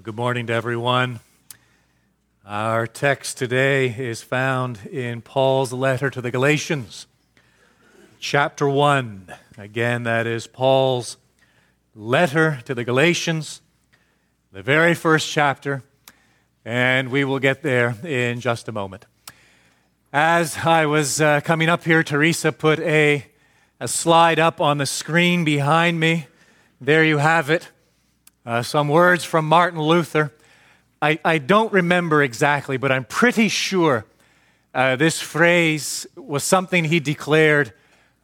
Well, good morning to everyone. Our text today is found in Paul's letter to the Galatians, chapter 1. Again, that is Paul's letter to the Galatians, the very first chapter, and we will get there in just a moment. As I was uh, coming up here, Teresa put a, a slide up on the screen behind me. There you have it. Uh, some words from Martin Luther. I, I don't remember exactly, but I'm pretty sure uh, this phrase was something he declared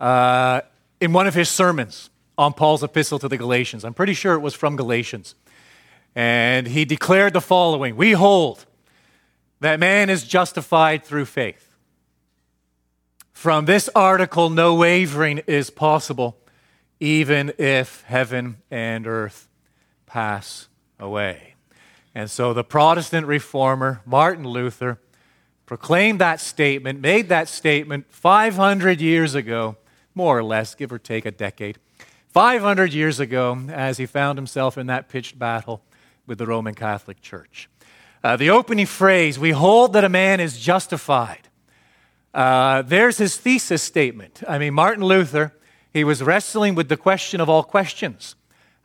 uh, in one of his sermons on Paul's epistle to the Galatians. I'm pretty sure it was from Galatians. And he declared the following We hold that man is justified through faith. From this article, no wavering is possible, even if heaven and earth pass away. And so the Protestant reformer, Martin Luther, proclaimed that statement, made that statement 500 years ago, more or less, give or take a decade. 500 years ago, as he found himself in that pitched battle with the Roman Catholic Church. Uh, the opening phrase, we hold that a man is justified uh, there's his thesis statement. I mean, Martin Luther, he was wrestling with the question of all questions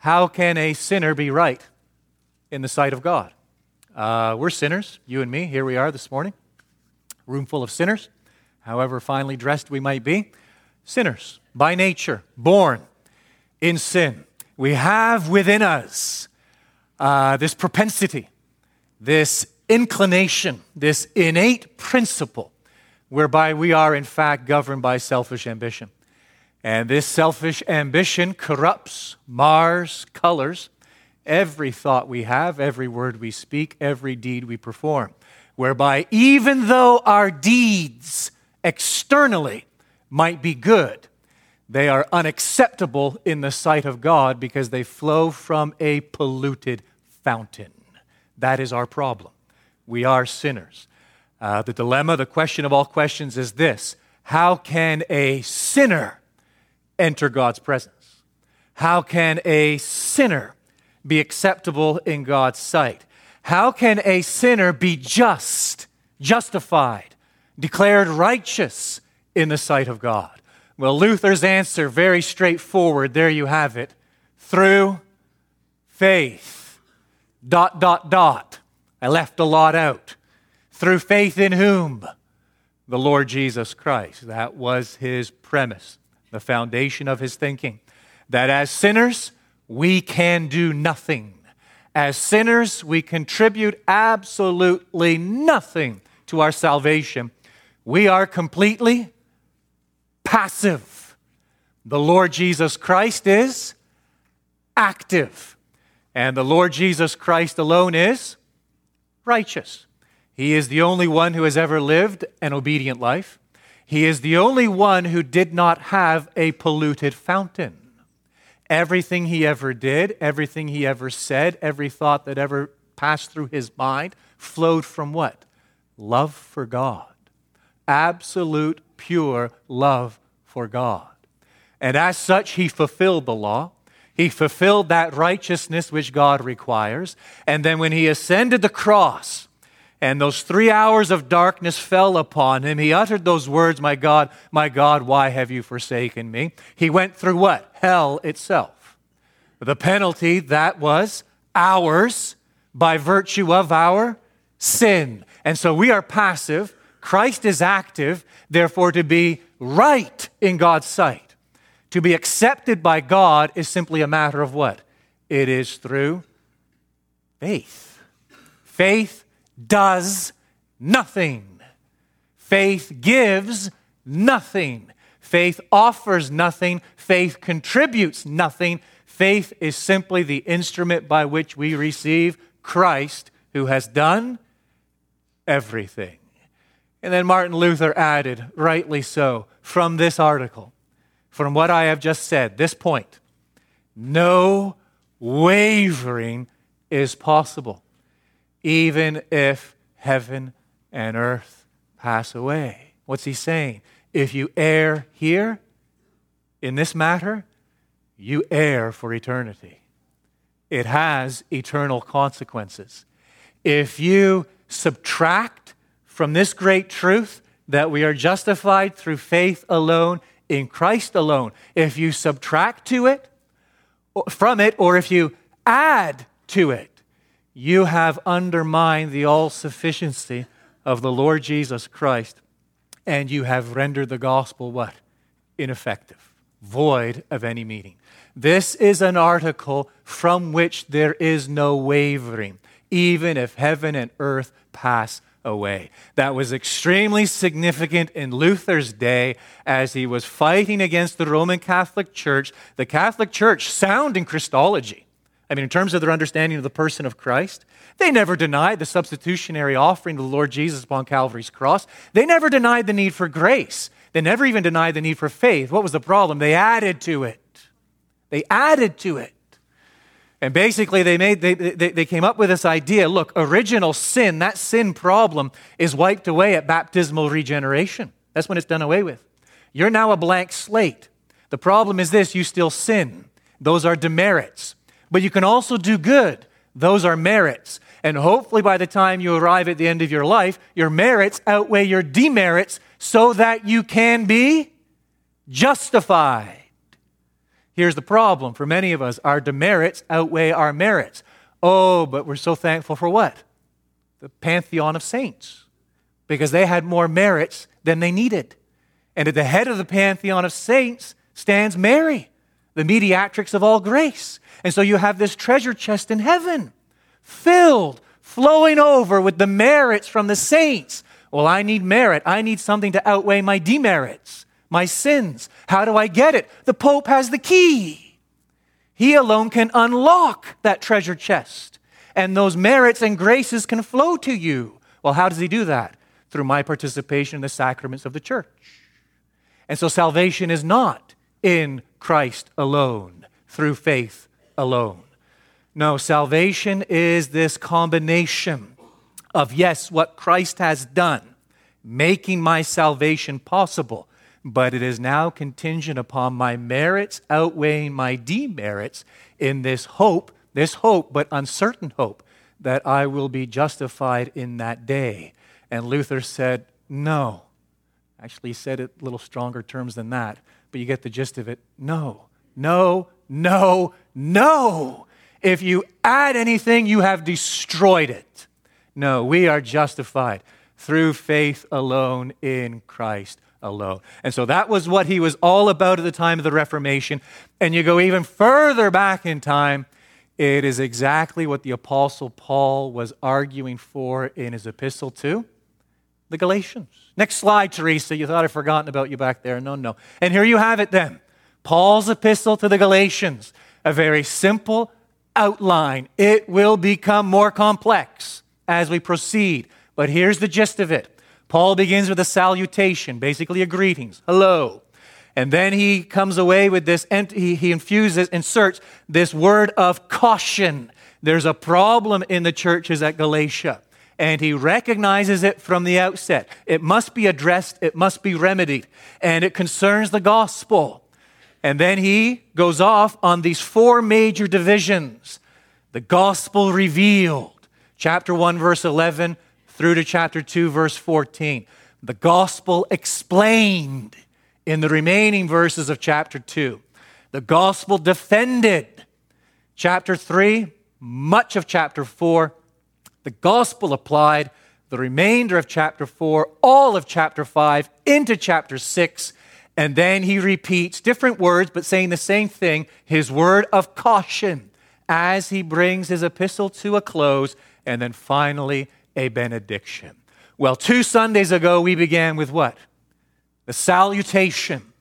How can a sinner be right in the sight of God? Uh, we're sinners, you and me. Here we are this morning, room full of sinners, however finely dressed we might be. Sinners by nature, born in sin. We have within us uh, this propensity, this inclination, this innate principle whereby we are, in fact, governed by selfish ambition. And this selfish ambition corrupts, mars, colors every thought we have, every word we speak, every deed we perform. Whereby, even though our deeds externally might be good, they are unacceptable in the sight of God because they flow from a polluted fountain. That is our problem. We are sinners. Uh, the dilemma, the question of all questions is this How can a sinner enter God's presence? How can a sinner be acceptable in God's sight? How can a sinner be just, justified, declared righteous in the sight of God? Well, Luther's answer, very straightforward. There you have it. Through faith. Dot, dot, dot. I left a lot out. Through faith in whom? The Lord Jesus Christ. That was his premise, the foundation of his thinking. That as sinners, we can do nothing. As sinners, we contribute absolutely nothing to our salvation. We are completely passive. The Lord Jesus Christ is active. And the Lord Jesus Christ alone is righteous. He is the only one who has ever lived an obedient life. He is the only one who did not have a polluted fountain. Everything he ever did, everything he ever said, every thought that ever passed through his mind flowed from what? Love for God. Absolute, pure love for God. And as such, he fulfilled the law. He fulfilled that righteousness which God requires. And then when he ascended the cross, and those three hours of darkness fell upon him. He uttered those words, My God, my God, why have you forsaken me? He went through what? Hell itself. The penalty that was ours by virtue of our sin. And so we are passive. Christ is active. Therefore, to be right in God's sight, to be accepted by God is simply a matter of what? It is through faith. Faith does nothing. Faith gives nothing. Faith offers nothing. Faith contributes nothing. Faith is simply the instrument by which we receive Christ, who has done everything. And then Martin Luther added, rightly so, from this article, from what I have just said, this point, no wavering is possible even if heaven and earth pass away. What's he saying? If you err here in this matter, you err for eternity. it has eternal consequences. If you subtract from this great truth that we are justified through faith alone in Christ alone, if you subtract to it from it or if you add to it, you have undermined the all sufficiency of the Lord Jesus Christ and you have rendered the gospel what? Ineffective, void of any meaning. This is an article from which there is no wavering, even if heaven and earth pass away. That was extremely significant in Luther's day as he was fighting against the Roman Catholic Church. The Catholic Church, sound in Christology, I mean, in terms of their understanding of the person of Christ, they never denied the substitutionary offering of the Lord Jesus upon Calvary's cross. They never denied the need for grace. They never even denied the need for faith. What was the problem? They added to it. They added to it. And basically, they, made, they, they, they came up with this idea look, original sin, that sin problem is wiped away at baptismal regeneration. That's when it's done away with. You're now a blank slate. The problem is this you still sin. Those are demerits. But you can also do good. Those are merits. And hopefully, by the time you arrive at the end of your life, your merits outweigh your demerits so that you can be justified. Here's the problem for many of us our demerits outweigh our merits. Oh, but we're so thankful for what? The pantheon of saints, because they had more merits than they needed. And at the head of the pantheon of saints stands Mary, the mediatrix of all grace. And so you have this treasure chest in heaven, filled, flowing over with the merits from the saints. Well, I need merit. I need something to outweigh my demerits my sins. How do I get it? The Pope has the key. He alone can unlock that treasure chest, and those merits and graces can flow to you. Well, how does he do that? Through my participation in the sacraments of the church. And so salvation is not in Christ alone, through faith alone. No, salvation is this combination of, yes, what Christ has done, making my salvation possible, but it is now contingent upon my merits outweighing my demerits in this hope, this hope, but uncertain hope, that I will be justified in that day. And Luther said, No. Actually, he said it little stronger terms than that, but you get the gist of it. No, no, no, no. If you add anything, you have destroyed it. No, we are justified through faith alone in Christ alone. And so that was what he was all about at the time of the Reformation. And you go even further back in time, it is exactly what the Apostle Paul was arguing for in his epistle to the Galatians. Next slide, Teresa. You thought I'd forgotten about you back there. No, no. And here you have it then Paul's epistle to the Galatians, a very simple outline. It will become more complex as we proceed. But here's the gist of it Paul begins with a salutation, basically a greetings. Hello. And then he comes away with this, he, he infuses, inserts this word of caution. There's a problem in the churches at Galatia, and he recognizes it from the outset. It must be addressed, it must be remedied, and it concerns the gospel. And then he goes off on these four major divisions the gospel revealed, chapter 1, verse 11 through to chapter 2, verse 14. The gospel explained in the remaining verses of chapter 2. The gospel defended. Chapter 3, much of chapter 4. The gospel applied. The remainder of chapter 4, all of chapter 5, into chapter 6. And then he repeats different words, but saying the same thing his word of caution as he brings his epistle to a close. And then finally, a benediction. Well, two Sundays ago, we began with what? The salutation.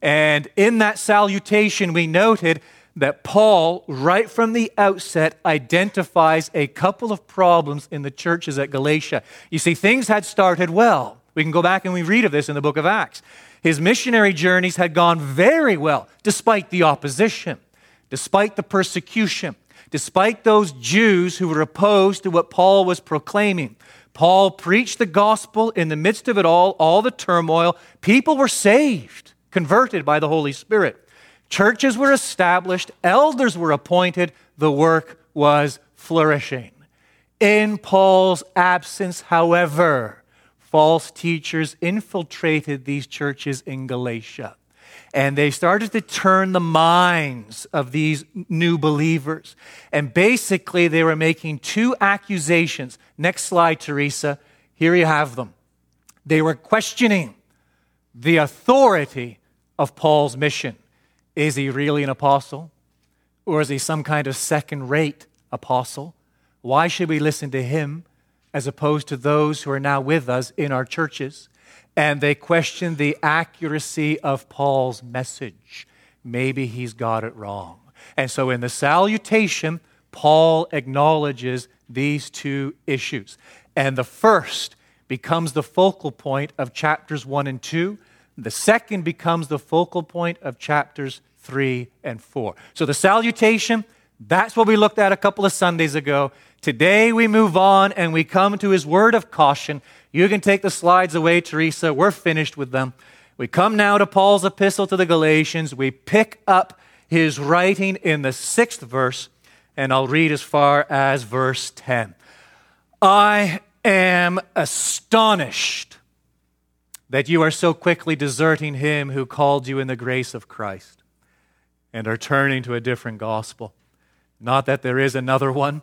And in that salutation, we noted that Paul, right from the outset, identifies a couple of problems in the churches at Galatia. You see, things had started well. We can go back and we read of this in the book of Acts. His missionary journeys had gone very well, despite the opposition, despite the persecution despite those Jews who were opposed to what Paul was proclaiming. Paul preached the gospel in the midst of it all, all the turmoil. People were saved, converted by the Holy Spirit. Churches were established, elders were appointed, the work was flourishing. In Paul's absence, however, false teachers infiltrated these churches in Galatia. And they started to turn the minds of these new believers. And basically, they were making two accusations. Next slide, Teresa. Here you have them. They were questioning the authority of Paul's mission. Is he really an apostle? Or is he some kind of second rate apostle? Why should we listen to him as opposed to those who are now with us in our churches? And they question the accuracy of Paul's message. Maybe he's got it wrong. And so in the salutation, Paul acknowledges these two issues. And the first becomes the focal point of chapters 1 and 2. The second becomes the focal point of chapters 3 and 4. So the salutation, that's what we looked at a couple of Sundays ago. Today we move on and we come to his word of caution. You can take the slides away, Teresa. We're finished with them. We come now to Paul's epistle to the Galatians. We pick up his writing in the sixth verse, and I'll read as far as verse 10. I am astonished that you are so quickly deserting him who called you in the grace of Christ and are turning to a different gospel. Not that there is another one,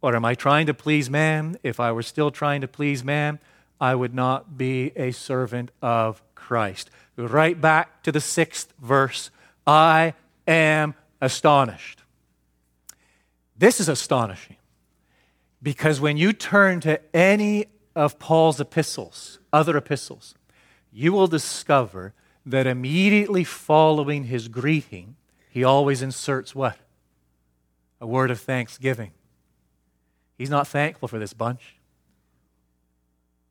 Or am I trying to please man? If I were still trying to please man, I would not be a servant of Christ. Right back to the sixth verse I am astonished. This is astonishing because when you turn to any of Paul's epistles, other epistles, you will discover that immediately following his greeting, he always inserts what? A word of thanksgiving. He's not thankful for this bunch.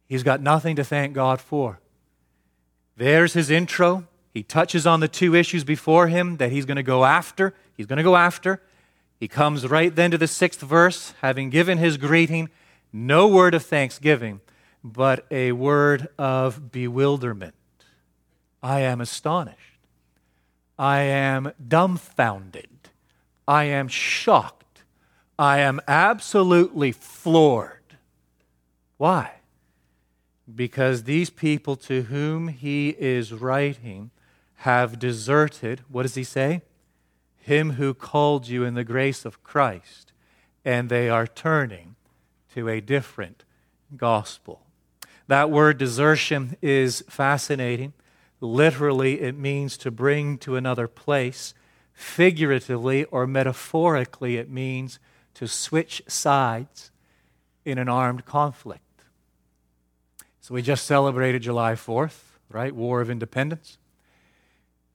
He's got nothing to thank God for. There's his intro. He touches on the two issues before him that he's going to go after. He's going to go after. He comes right then to the sixth verse, having given his greeting no word of thanksgiving, but a word of bewilderment. I am astonished. I am dumbfounded. I am shocked. I am absolutely floored. Why? Because these people to whom he is writing have deserted, what does he say? Him who called you in the grace of Christ, and they are turning to a different gospel. That word desertion is fascinating. Literally, it means to bring to another place. Figuratively or metaphorically, it means to switch sides in an armed conflict. So we just celebrated July 4th, right? War of Independence.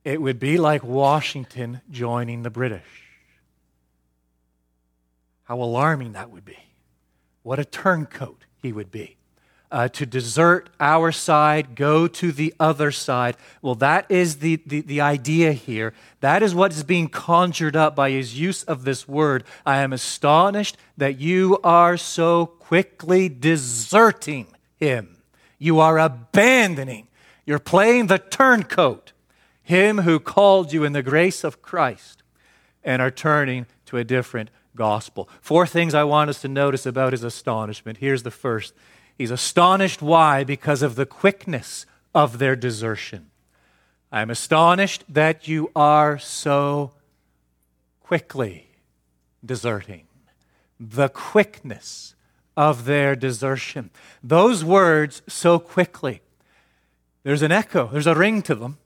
It would be like Washington joining the British. How alarming that would be. What a turncoat he would be. Uh, to desert our side, go to the other side. Well, that is the, the, the idea here. That is what is being conjured up by his use of this word. I am astonished that you are so quickly deserting him. You are abandoning. You're playing the turncoat. Him who called you in the grace of Christ and are turning to a different gospel. Four things I want us to notice about his astonishment. Here's the first He's astonished. Why? Because of the quickness of their desertion. I'm astonished that you are so quickly deserting. The quickness of their desertion. Those words, so quickly, there's an echo, there's a ring to them.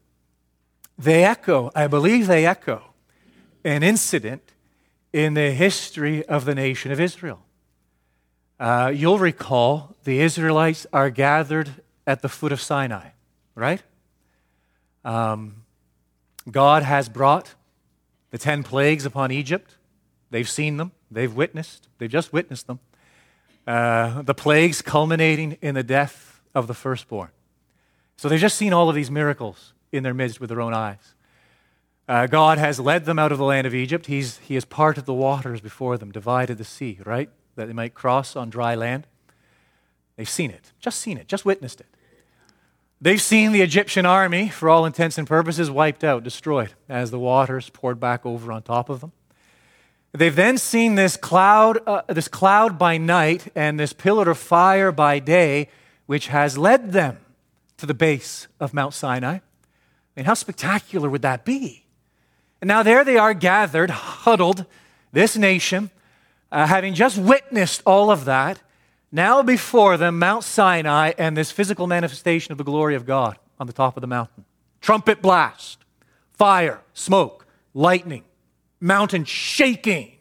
They echo, I believe they echo, an incident in the history of the nation of Israel. Uh, you'll recall the Israelites are gathered at the foot of Sinai, right? Um, God has brought the 10 plagues upon Egypt. They've seen them, they've witnessed, they've just witnessed them. uh, the plagues culminating in the death of the firstborn. So they've just seen all of these miracles in their midst with their own eyes. Uh, God has led them out of the land of Egypt. He's, he has parted the waters before them, divided the sea, right? That they might cross on dry land. They've seen it, just seen it, just witnessed it. They've seen the Egyptian army, for all intents and purposes, wiped out, destroyed, as the waters poured back over on top of them. They've then seen this cloud, uh, this cloud by night and this pillar of fire by day, which has led them to the base of Mount Sinai. I mean, how spectacular would that be? And now there they are gathered, huddled, this nation, uh, having just witnessed all of that. Now before them, Mount Sinai and this physical manifestation of the glory of God on the top of the mountain. Trumpet blast, fire, smoke, lightning, mountain shaking.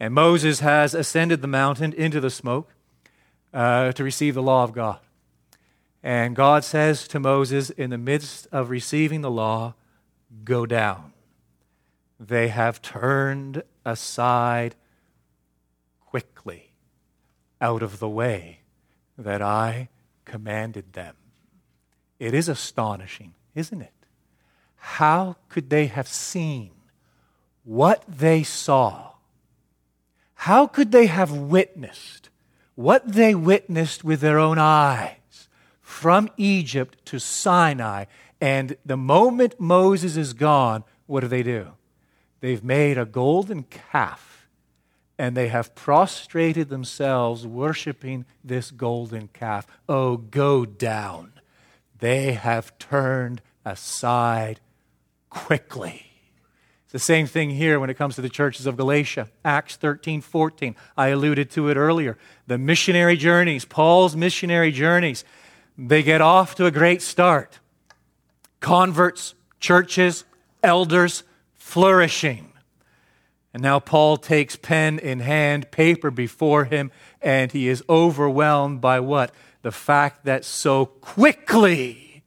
And Moses has ascended the mountain into the smoke uh, to receive the law of God. And God says to Moses, in the midst of receiving the law, go down. They have turned aside quickly out of the way that I commanded them. It is astonishing, isn't it? How could they have seen what they saw? How could they have witnessed what they witnessed with their own eyes from Egypt to Sinai? And the moment Moses is gone, what do they do? They've made a golden calf and they have prostrated themselves worshiping this golden calf. Oh, go down. They have turned aside quickly. It's the same thing here when it comes to the churches of Galatia. Acts 13, 14. I alluded to it earlier. The missionary journeys, Paul's missionary journeys, they get off to a great start. Converts, churches, elders, flourishing. And now Paul takes pen in hand, paper before him, and he is overwhelmed by what? The fact that so quickly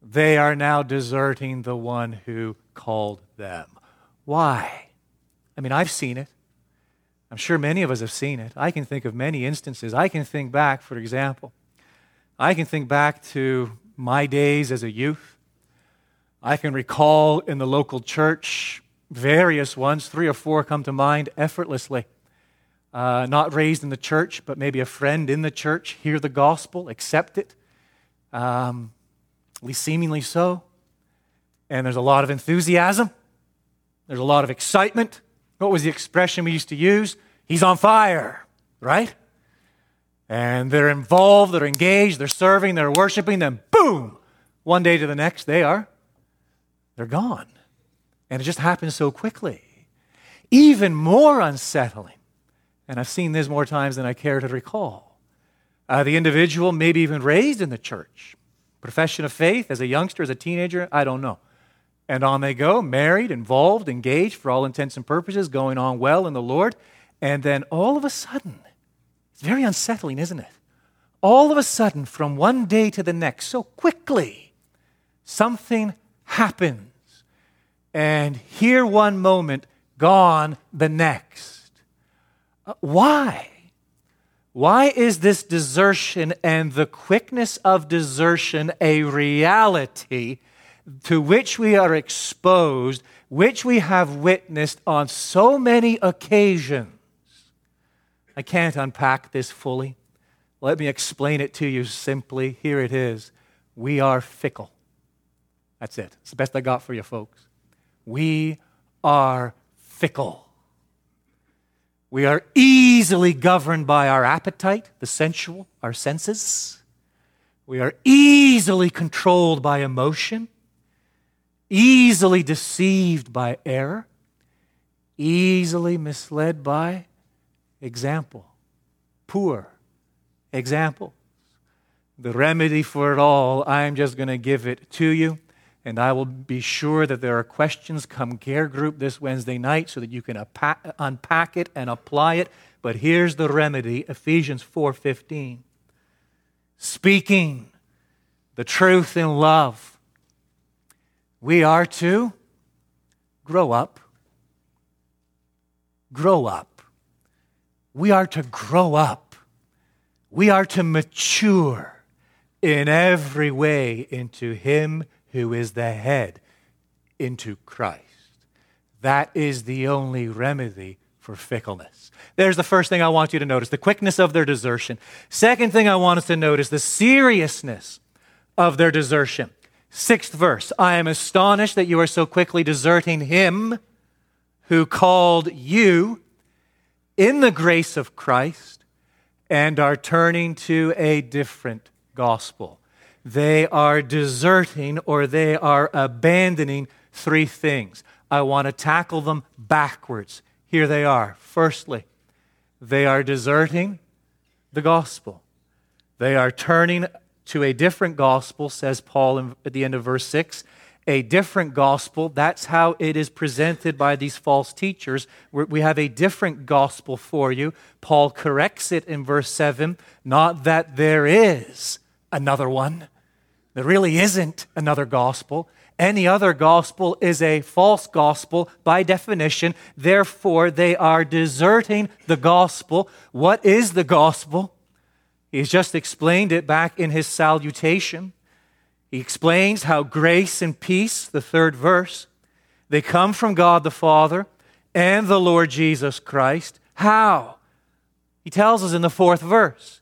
they are now deserting the one who called them. Why? I mean, I've seen it. I'm sure many of us have seen it. I can think of many instances. I can think back, for example, I can think back to my days as a youth. I can recall in the local church various ones, three or four come to mind effortlessly. Uh, not raised in the church, but maybe a friend in the church, hear the gospel, accept it, um, at least seemingly so. And there's a lot of enthusiasm, there's a lot of excitement. What was the expression we used to use? He's on fire, right? And they're involved, they're engaged, they're serving, they're worshiping, then boom, one day to the next, they are they're gone. And it just happens so quickly. Even more unsettling, and I've seen this more times than I care to recall. Uh, the individual, maybe even raised in the church, profession of faith as a youngster, as a teenager, I don't know. And on they go, married, involved, engaged for all intents and purposes, going on well in the Lord. And then all of a sudden, it's very unsettling, isn't it? All of a sudden, from one day to the next, so quickly, something happens and here one moment, gone the next. Uh, why? Why is this desertion and the quickness of desertion a reality to which we are exposed, which we have witnessed on so many occasions? I can't unpack this fully. Let me explain it to you simply. Here it is. We are fickle. That's it. It's the best I got for you, folks. We are fickle. We are easily governed by our appetite, the sensual, our senses. We are easily controlled by emotion, easily deceived by error, easily misled by example, poor example. The remedy for it all, I'm just going to give it to you and I will be sure that there are questions come care group this Wednesday night so that you can unpack it and apply it. But here's the remedy, Ephesians 4:15. Speaking the truth in love. We are to grow up. Grow up. we are to grow up, we are to mature in every way into Him who is the head, into Christ. That is the only remedy for fickleness. There's the first thing I want you to notice the quickness of their desertion. Second thing I want us to notice the seriousness of their desertion. Sixth verse I am astonished that you are so quickly deserting him who called you in the grace of Christ and are turning to a different gospel. They are deserting or they are abandoning three things. I want to tackle them backwards. Here they are. Firstly, they are deserting the gospel. They are turning to a different gospel, says Paul at the end of verse 6. A different gospel. That's how it is presented by these false teachers. We have a different gospel for you. Paul corrects it in verse 7 not that there is another one, there really isn't another gospel. Any other gospel is a false gospel by definition. Therefore, they are deserting the gospel. What is the gospel? He's just explained it back in his salutation. He explains how grace and peace, the third verse, they come from God the Father and the Lord Jesus Christ. How? He tells us in the fourth verse,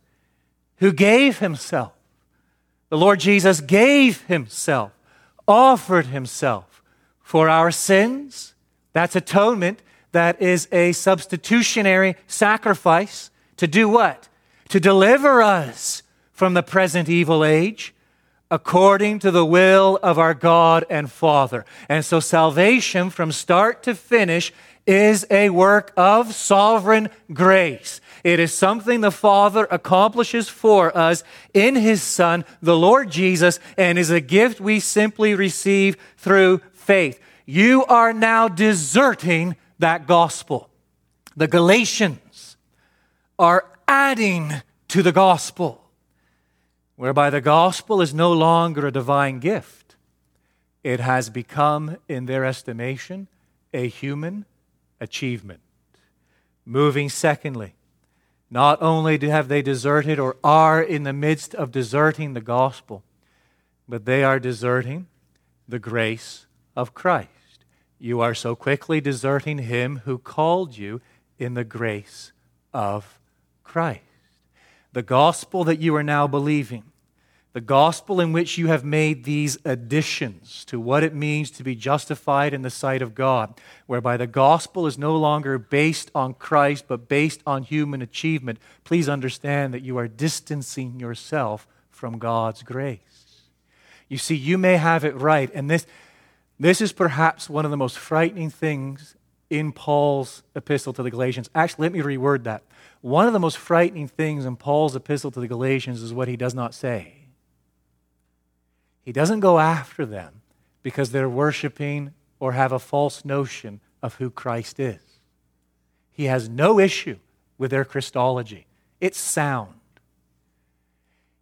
who gave himself. The Lord Jesus gave himself offered himself for our sins. That's atonement. That is a substitutionary sacrifice to do what? To deliver us from the present evil age according to the will of our God and Father. And so salvation from start to finish is a work of sovereign grace. It is something the Father accomplishes for us in His Son, the Lord Jesus, and is a gift we simply receive through faith. You are now deserting that gospel. The Galatians are adding to the gospel, whereby the gospel is no longer a divine gift. It has become, in their estimation, a human achievement. Moving, secondly, not only have they deserted or are in the midst of deserting the gospel, but they are deserting the grace of Christ. You are so quickly deserting him who called you in the grace of Christ. The gospel that you are now believing the gospel in which you have made these additions to what it means to be justified in the sight of God, whereby the gospel is no longer based on Christ but based on human achievement, please understand that you are distancing yourself from God's grace. You see, you may have it right, and this, this is perhaps one of the most frightening things in Paul's epistle to the Galatians. Actually, let me reword that. One of the most frightening things in Paul's epistle to the Galatians is what he does not say. He doesn't go after them because they're worshiping or have a false notion of who Christ is. He has no issue with their Christology, it's sound.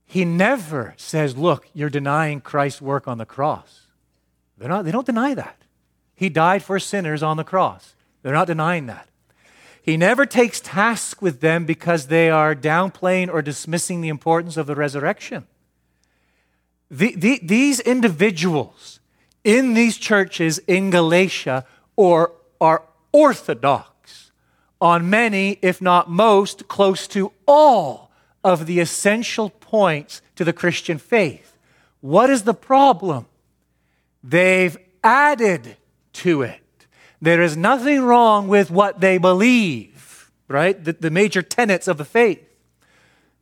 He never says, Look, you're denying Christ's work on the cross. They're not, they don't deny that. He died for sinners on the cross. They're not denying that. He never takes task with them because they are downplaying or dismissing the importance of the resurrection. The, the, these individuals in these churches in Galatia or are orthodox on many, if not most, close to all of the essential points to the Christian faith. What is the problem? They've added to it. There is nothing wrong with what they believe, right? The, the major tenets of the faith.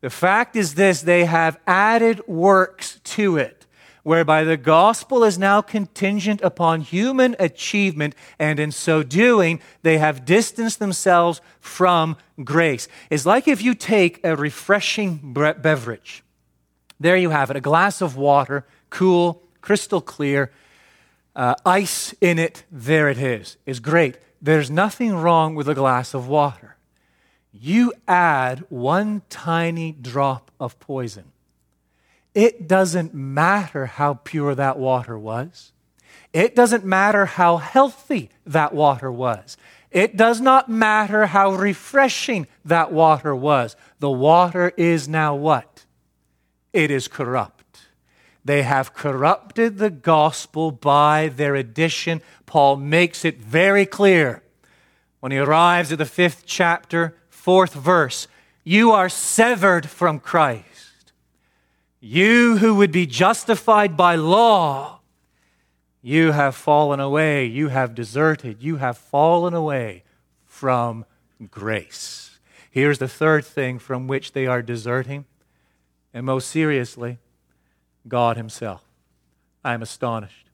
The fact is this they have added works to it, whereby the gospel is now contingent upon human achievement, and in so doing, they have distanced themselves from grace. It's like if you take a refreshing beverage. There you have it, a glass of water, cool, crystal clear, uh, ice in it, there it is. It's great. There's nothing wrong with a glass of water you add one tiny drop of poison, it doesn't matter how pure that water was. It doesn't matter how healthy that water was. It does not matter how refreshing that water was. The water is now what? It is corrupt. They have corrupted the gospel by their addition. Paul makes it very clear when he arrives at the fifth chapter, fourth verse. You are severed from Christ. You who would be justified by law, you have fallen away. You have deserted. You have fallen away from grace. Here's the third thing from which they are deserting, and most seriously, God Himself. I am astonished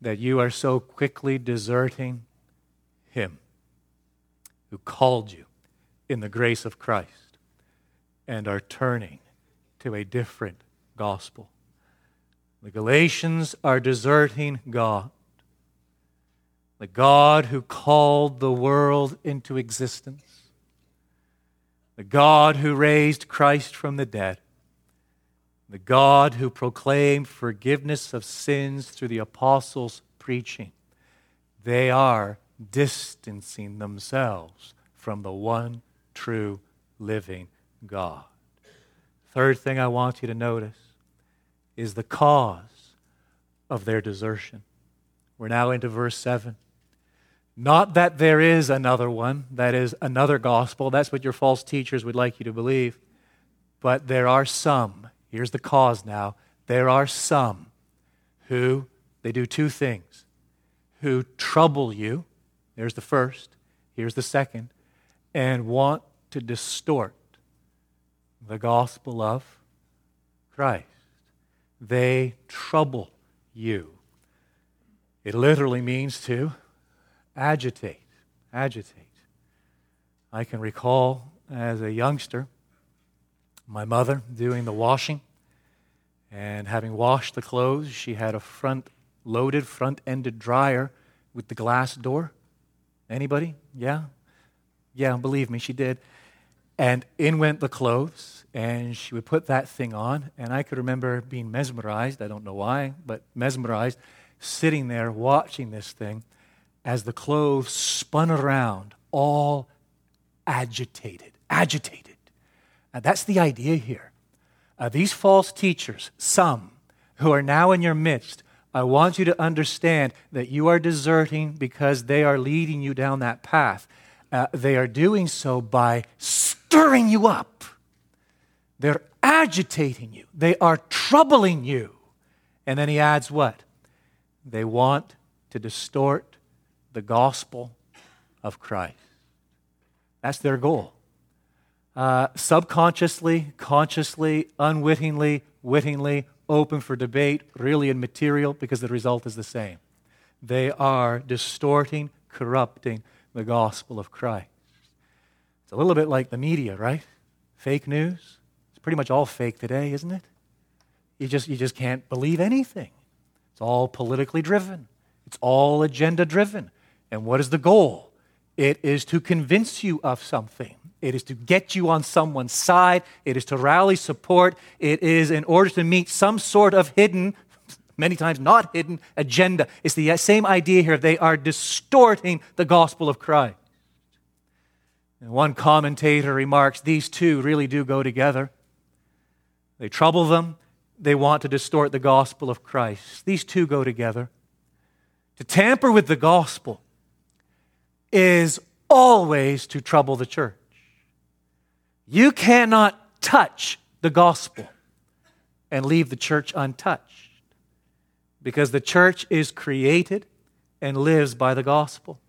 that you are so quickly deserting Him who called you in the grace of Christ and are turning to a different gospel. The Galatians are deserting God, the God who called the world into existence, the God who raised Christ from the dead, the God who proclaimed forgiveness of sins through the apostles' preaching. They are distancing themselves from the one true living God. Third thing I want you to notice is the cause of their desertion. We're now into verse 7. Not that there is another one, that is another gospel. That's what your false teachers would like you to believe. But there are some, here's the cause now. There are some who, they do two things, who trouble you. There's the first, here's the second, and want to distort the gospel of Christ they trouble you. It literally means to agitate. Agitate. I can recall as a youngster my mother doing the washing and having washed the clothes, she had a front loaded, front ended dryer with the glass door. Anybody? Yeah? Yeah, believe me, she did. And in went the clothes, and she would put that thing on. And I could remember being mesmerized. I don't know why, but mesmerized, sitting there watching this thing as the clothes spun around, all agitated. Agitated. And that's the idea here. Uh, these false teachers, some who are now in your midst, I want you to understand that you are deserting because they are leading you down that path. Uh, they are doing so by stirring you up. They're agitating you. They are troubling you. And then he adds what? They want to distort the gospel of Christ. That's their goal. Uh, subconsciously, consciously, unwittingly, wittingly, open for debate, really and material, because the result is the same. They are distorting, corrupting the gospel of Christ. It's a little bit like the media, right? Fake news. It's pretty much all fake today, isn't it? You just, you just can't believe anything. It's all politically driven, it's all agenda driven. And what is the goal? It is to convince you of something. It is to get you on someone's side. It is to rally support. It is in order to meet some sort of hidden, many times not hidden, agenda. It's the uh, same idea here. They are distorting the gospel of Christ. And one commentator remarks these two really do go together. They trouble them, they want to distort the gospel of Christ. These two go together. To tamper with the gospel is always to trouble the church. You cannot touch the gospel and leave the church untouched because the church is created and lives by the gospel.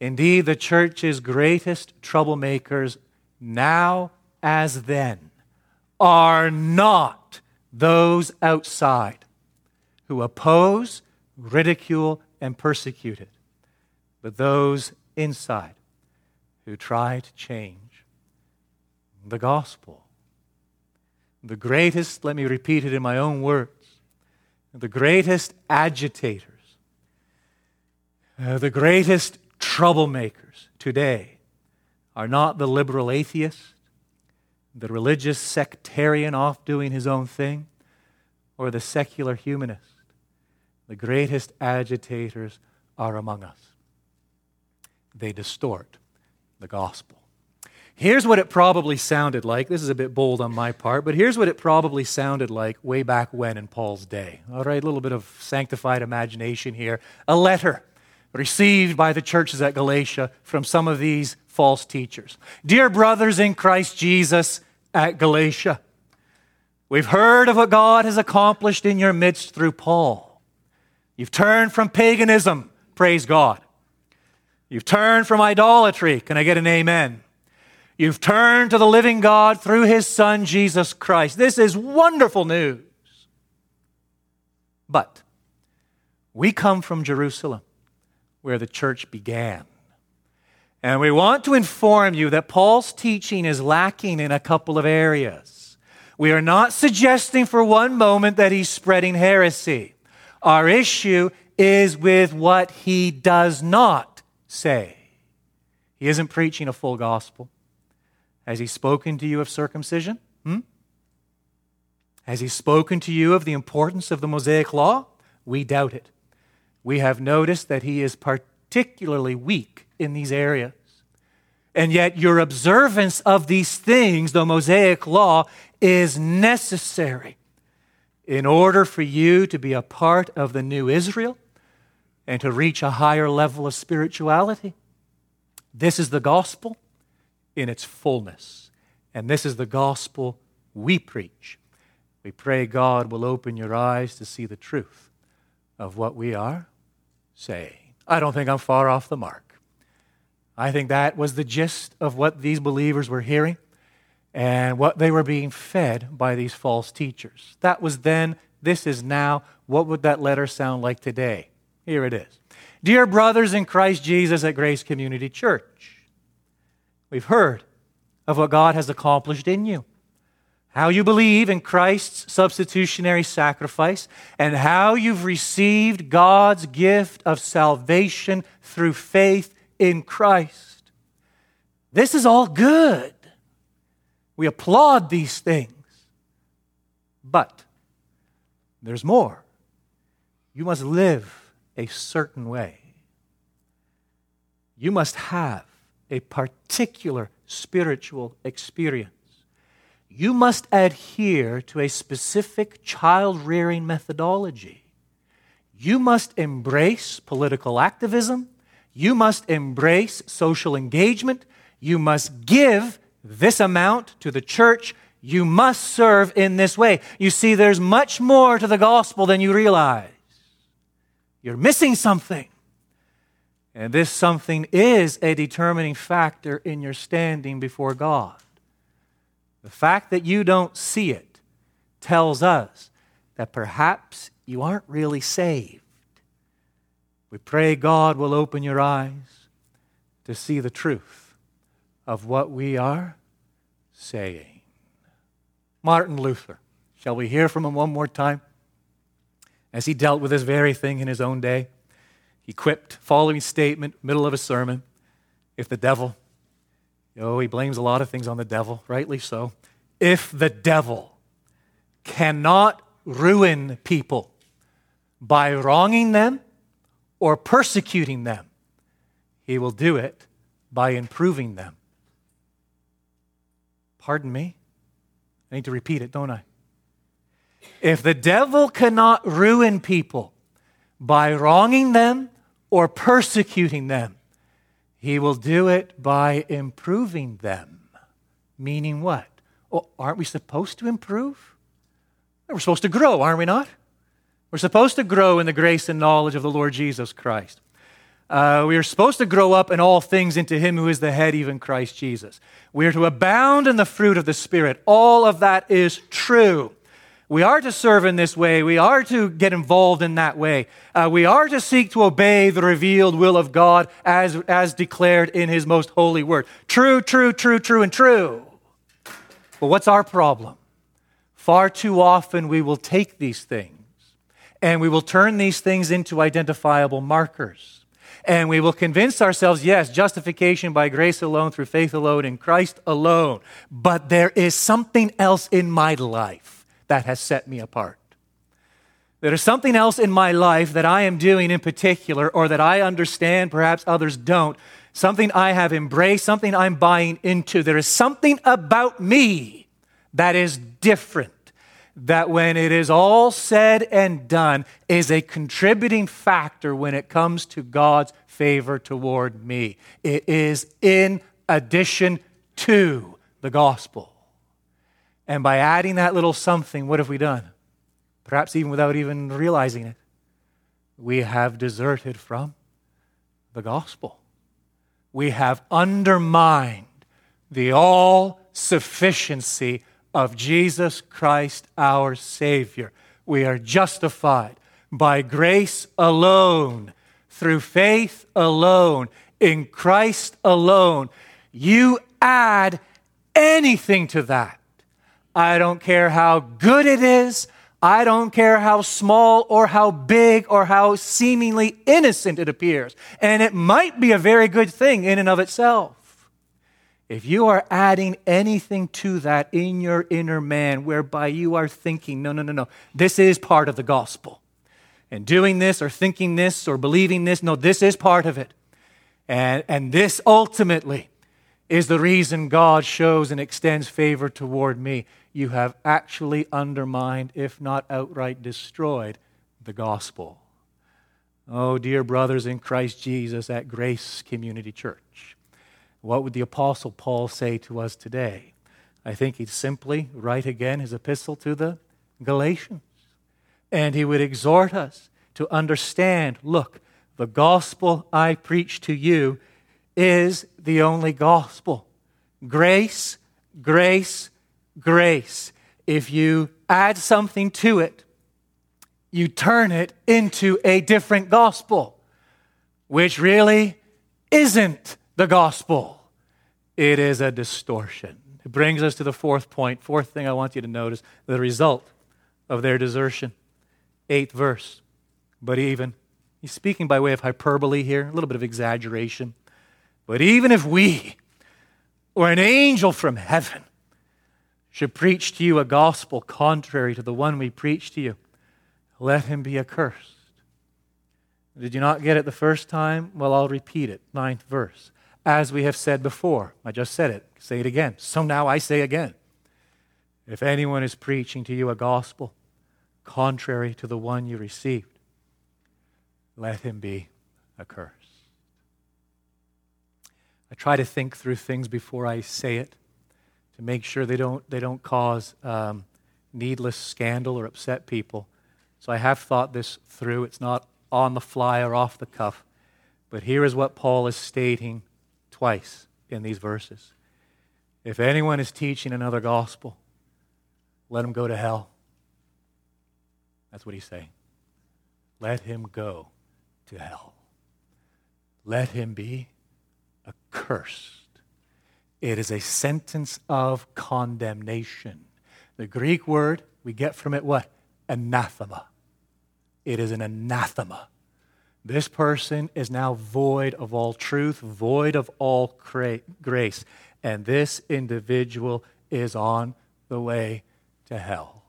Indeed, the church's greatest troublemakers, now as then, are not those outside who oppose, ridicule, and persecute it, but those inside who try to change the gospel. The greatest, let me repeat it in my own words, the greatest agitators, uh, the greatest troublemakers today are not the liberal atheist, the religious sectarian off doing his own thing, or the secular humanist. The greatest agitators are among us. they distort the gospel. Here's what it probably sounded like. This is a bit bold on my part, but here's what it probably sounded like way back when in Paul's day. All right, a little bit of sanctified imagination here. A letter received by the churches at Galatia from some of these false teachers. Dear brothers in Christ Jesus at Galatia, we've heard of what God has accomplished in your midst through Paul. You've turned from paganism, praise God. You've turned from idolatry. Can I get an amen? You've turned to the living God through his Son, Jesus Christ. This is wonderful news. But we come from Jerusalem, where the church began. And we want to inform you that Paul's teaching is lacking in a couple of areas. We are not suggesting for one moment that he's spreading heresy. Our issue is with what he does not say. He isn't preaching a full gospel. Has he spoken to you of circumcision? Hmm? Has he spoken to you of the importance of the Mosaic law? We doubt it. We have noticed that he is particularly weak in these areas. And yet, your observance of these things, the Mosaic law, is necessary in order for you to be a part of the new Israel and to reach a higher level of spirituality. This is the gospel in its fullness. And this is the gospel we preach. We pray God will open your eyes to see the truth of what we are saying. I don't think I'm far off the mark. I think that was the gist of what these believers were hearing and what they were being fed by these false teachers. That was then, this is now. What would that letter sound like today? Here it is. Dear brothers in Christ Jesus at Grace Community Church, We've heard of what God has accomplished in you, how you believe in Christ's substitutionary sacrifice, and how you've received God's gift of salvation through faith in Christ. This is all good. We applaud these things. But there's more. You must live a certain way. You must have a particular spiritual experience. You must adhere to a specific child rearing methodology. You must embrace political activism. You must embrace social engagement. You must give this amount to the church. You must serve in this way. You see, there's much more to the gospel than you realize. You're missing something. And this something is a determining factor in your standing before God. The fact that you don't see it tells us that perhaps you aren't really saved. We pray God will open your eyes to see the truth of what we are saying. Martin Luther, shall we hear from him one more time? As he dealt with this very thing in his own day. He quipped, following statement, middle of a sermon, if the devil, oh, he blames a lot of things on the devil, rightly so. If the devil cannot ruin people by wronging them or persecuting them, he will do it by improving them. Pardon me? I need to repeat it, don't I? If the devil cannot ruin people by wronging them or persecuting them. He will do it by improving them. Meaning what? Well, aren't we supposed to improve? We're supposed to grow, aren't we not? We're supposed to grow in the grace and knowledge of the Lord Jesus Christ. Uh, we are supposed to grow up in all things into Him who is the head, even Christ Jesus. We are to abound in the fruit of the Spirit. All of that is true. We are to serve in this way. We are to get involved in that way. Uh, we are to seek to obey the revealed will of God as, as declared in His most holy word. True, true, true, true, and true. But what's our problem? Far too often we will take these things and we will turn these things into identifiable markers. And we will convince ourselves, yes, justification by grace alone, through faith alone, in Christ alone. But there is something else in my life that has set me apart. There is something else in my life that I am doing in particular, or that I understand, perhaps others don't, something I have embraced, something I'm buying into. There is something about me that is different. That when it is all said and done, is a contributing factor when it comes to God's favor toward me. It is in addition to the gospel. And by adding that little something, what have we done? Perhaps even without even realizing it, we have deserted from the gospel we have undermined the all sufficiency of Jesus Christ our Savior. We are justified by grace alone, through faith alone, in Christ alone. You add anything to that. I don't care how good it is. I don't care how small or how big or how seemingly innocent it appears. And it might be a very good thing in and of itself. If you are adding anything to that in your inner man, whereby you are thinking, no, no, no, no, this is part of the gospel. And doing this or thinking this or believing this, no, this is part of it. And, and this ultimately is the reason God shows and extends favor toward me you have actually undermined, if not outright destroyed, the gospel. Oh, dear brothers in Christ Jesus at Grace Community Church, what would the Apostle Paul say to us today? I think he'd simply write again his epistle to the Galatians. And he would exhort us to understand look, the gospel I preach to you is the only gospel. Grace, grace, grace. If you add something to it, you turn it into a different gospel, which really isn't the gospel. It is a distortion. It brings us to the fourth point. Fourth thing I want you to notice the result of their desertion. Eighth verse. But even, he's speaking by way of hyperbole here, a little bit of exaggeration. But even if we or an angel from heaven should preach to you a gospel contrary to the one we preach to you, let him be accursed. Did you not get it the first time? Well, I'll repeat it. Ninth verse. As we have said before, I just said it. Say it again. So now I say again. If anyone is preaching to you a gospel contrary to the one you received, let him be accursed. I try to think through things before I say it to make sure they don't, they don't cause um, needless scandal or upset people. So I have thought this through. It's not on the fly or off the cuff. But here is what Paul is stating twice in these verses. If anyone is teaching another gospel, let him go to hell. That's what he's saying. Let him go to hell. Let him be accursed. It is a sentence of condemnation. The Greek word, we get from it what? Anathema. It is an anathema. This person is now void of all truth, void of all grace. And this individual is on the way to hell.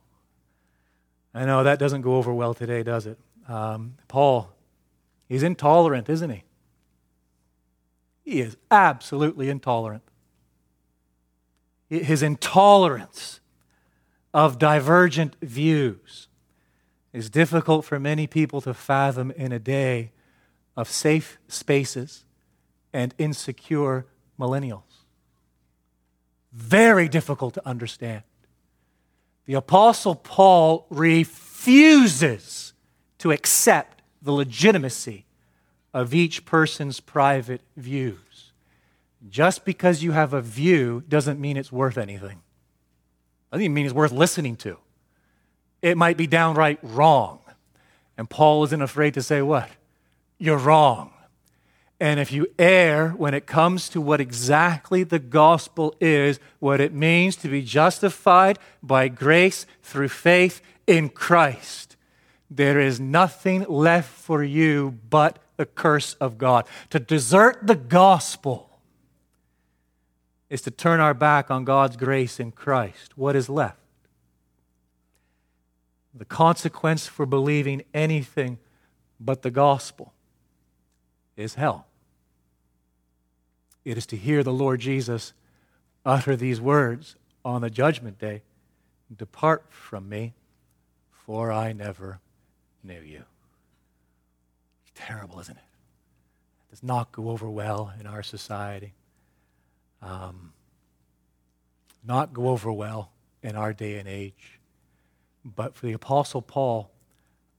I know that doesn't go over well today, does it? Um, Paul, he's intolerant, isn't he? He is absolutely intolerant his intolerance of divergent views is difficult for many people to fathom in a day of safe spaces and insecure millennials. Very difficult to understand. The Apostle Paul refuses to accept the legitimacy of each person's private views. Just because you have a view doesn't mean it's worth anything. Doesn't even mean it's worth listening to. It might be downright wrong. And Paul isn't afraid to say, What? You're wrong. And if you err when it comes to what exactly the gospel is, what it means to be justified by grace through faith in Christ, there is nothing left for you but the curse of God. To desert the gospel is to turn our back on God's grace in Christ. What is left? The consequence for believing anything but the gospel is hell. It is to hear the Lord Jesus utter these words on the judgment day Depart from me, for I never knew you. Terrible, isn't it? it does not go over well in our society. Um, not go over well in our day and age. But for the Apostle Paul,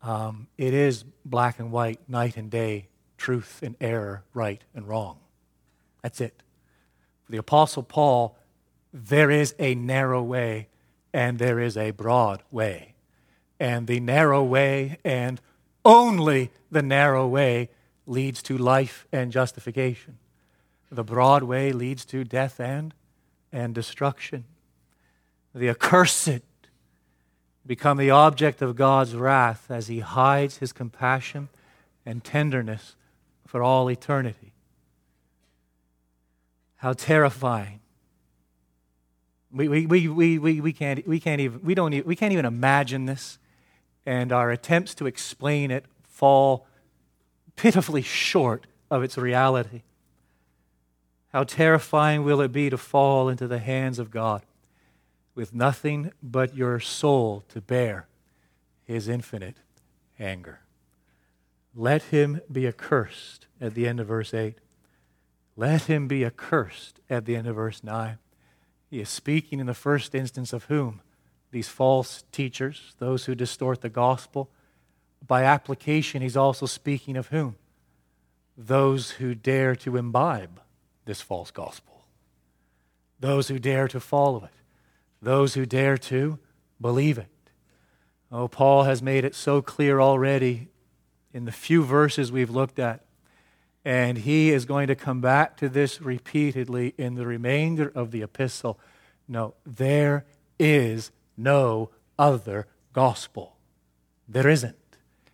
um, it is black and white, night and day, truth and error, right and wrong. That's it. For the Apostle Paul, there is a narrow way and there is a broad way. And the narrow way and only the narrow way leads to life and justification. The broad way leads to death and, and destruction. The accursed become the object of God's wrath as he hides his compassion and tenderness for all eternity. How terrifying. We, we, we, we, we, can't, we, can't even, we, don't we can't even imagine this, and our attempts to explain it fall pitifully short of its reality. How terrifying will it be to fall into the hands of God with nothing but your soul to bear his infinite anger? Let him be accursed at the end of verse 8. Let him be accursed at the end of verse 9. He is speaking in the first instance of whom? These false teachers, those who distort the gospel. By application, he's also speaking of whom? Those who dare to imbibe this false gospel, those who dare to follow it, those who dare to believe it. Oh, Paul has made it so clear already in the few verses we've looked at. And he is going to come back to this repeatedly in the remainder of the epistle. No, there is no other gospel. There isn't.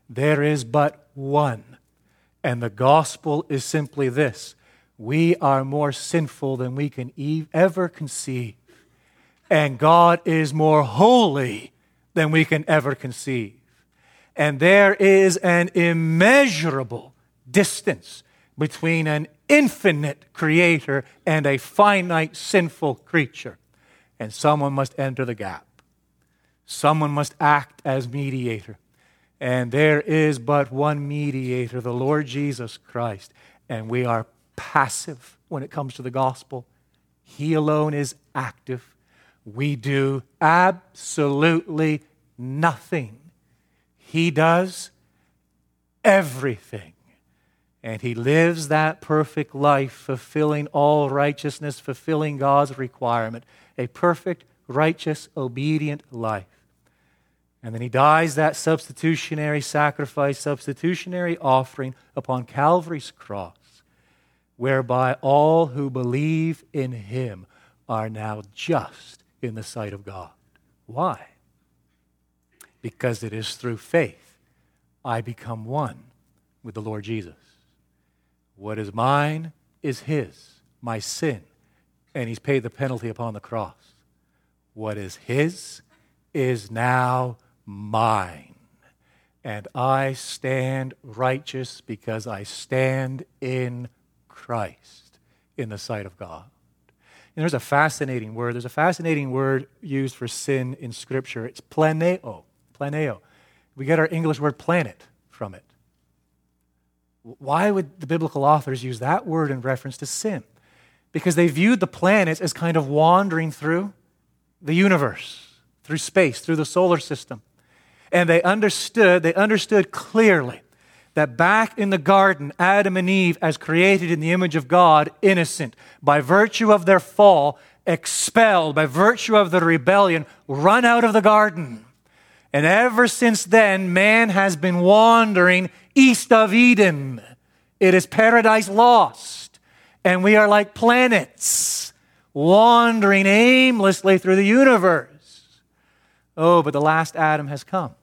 There is but one. And the gospel is simply this we are more sinful than we can ever conceive. And God is more holy than we can ever conceive. And there is an immeasurable distance between an infinite creator and a finite sinful creature. And someone must enter the gap. Someone must act as mediator. And there is but one mediator, the Lord Jesus Christ. And we are passive when it comes to the gospel. He alone is active. We do absolutely nothing. He does everything. And he lives that perfect life, fulfilling all righteousness, fulfilling God's requirement. A perfect, righteous, obedient life. And then he dies that substitutionary sacrifice, substitutionary offering upon Calvary's cross, whereby all who believe in him are now just in the sight of God. Why? Because it is through faith I become one with the Lord Jesus. What is mine is his, my sin, and he's paid the penalty upon the cross. What is his is now mine. And I stand righteous because I stand in Christ in the sight of God. And there's a fascinating word. There's a fascinating word used for sin in Scripture. It's planeo. Planeo. We get our English word planet from it. Why would the biblical authors use that word in reference to sin? Because they viewed the planets as kind of wandering through the universe, through space, through the solar system. And they understood, they understood clearly that back in the garden, Adam and Eve, as created in the image of God, innocent, by virtue of their fall, expelled, by virtue of their rebellion, run out of the garden. And ever since then, man has been wandering east of Eden. It is paradise lost. And we are like planets wandering aimlessly through the universe. Oh, but the last Adam has come,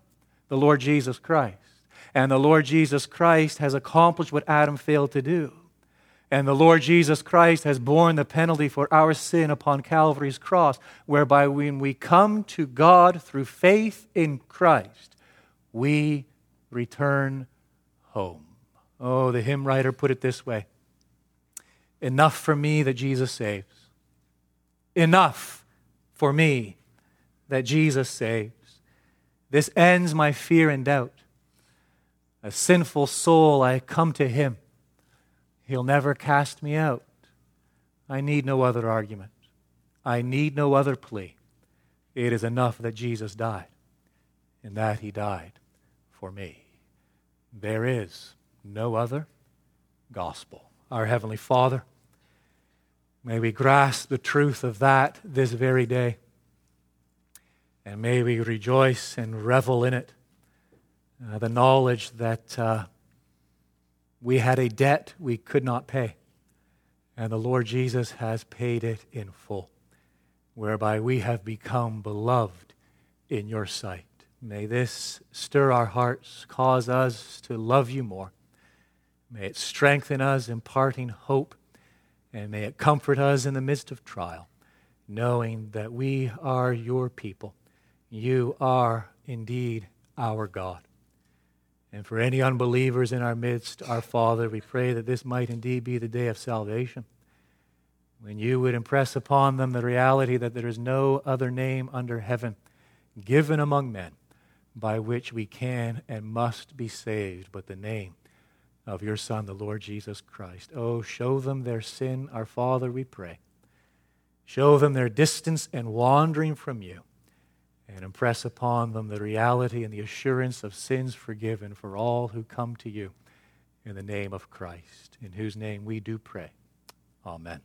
the Lord Jesus Christ. And the Lord Jesus Christ has accomplished what Adam failed to do. And the Lord Jesus Christ has borne the penalty for our sin upon Calvary's cross, whereby when we come to God through faith in Christ, we return home. Oh, the hymn writer put it this way Enough for me that Jesus saves. Enough for me that Jesus saves. This ends my fear and doubt. A sinful soul, I come to him. He'll never cast me out. I need no other argument. I need no other plea. It is enough that Jesus died, and that he died for me. There is no other gospel. Our Heavenly Father, may we grasp the truth of that this very day, and may we rejoice and revel in it. Uh, the knowledge that uh, we had a debt we could not pay, and the Lord Jesus has paid it in full whereby we have become beloved in your sight. May this stir our hearts, cause us to love you more. May it strengthen us, imparting hope, and may it comfort us in the midst of trial, knowing that we are your people. You are indeed our God. And for any unbelievers in our midst, our Father, we pray that this might indeed be the day of salvation when you would impress upon them the reality that there is no other name under heaven given among men by which we can and must be saved but the name of your Son, the Lord Jesus Christ. Oh, show them their sin, our Father, we pray. Show them their distance and wandering from you, and impress upon them the reality and the assurance of sins forgiven for all who come to you in the name of Christ, in whose name we do pray. Amen.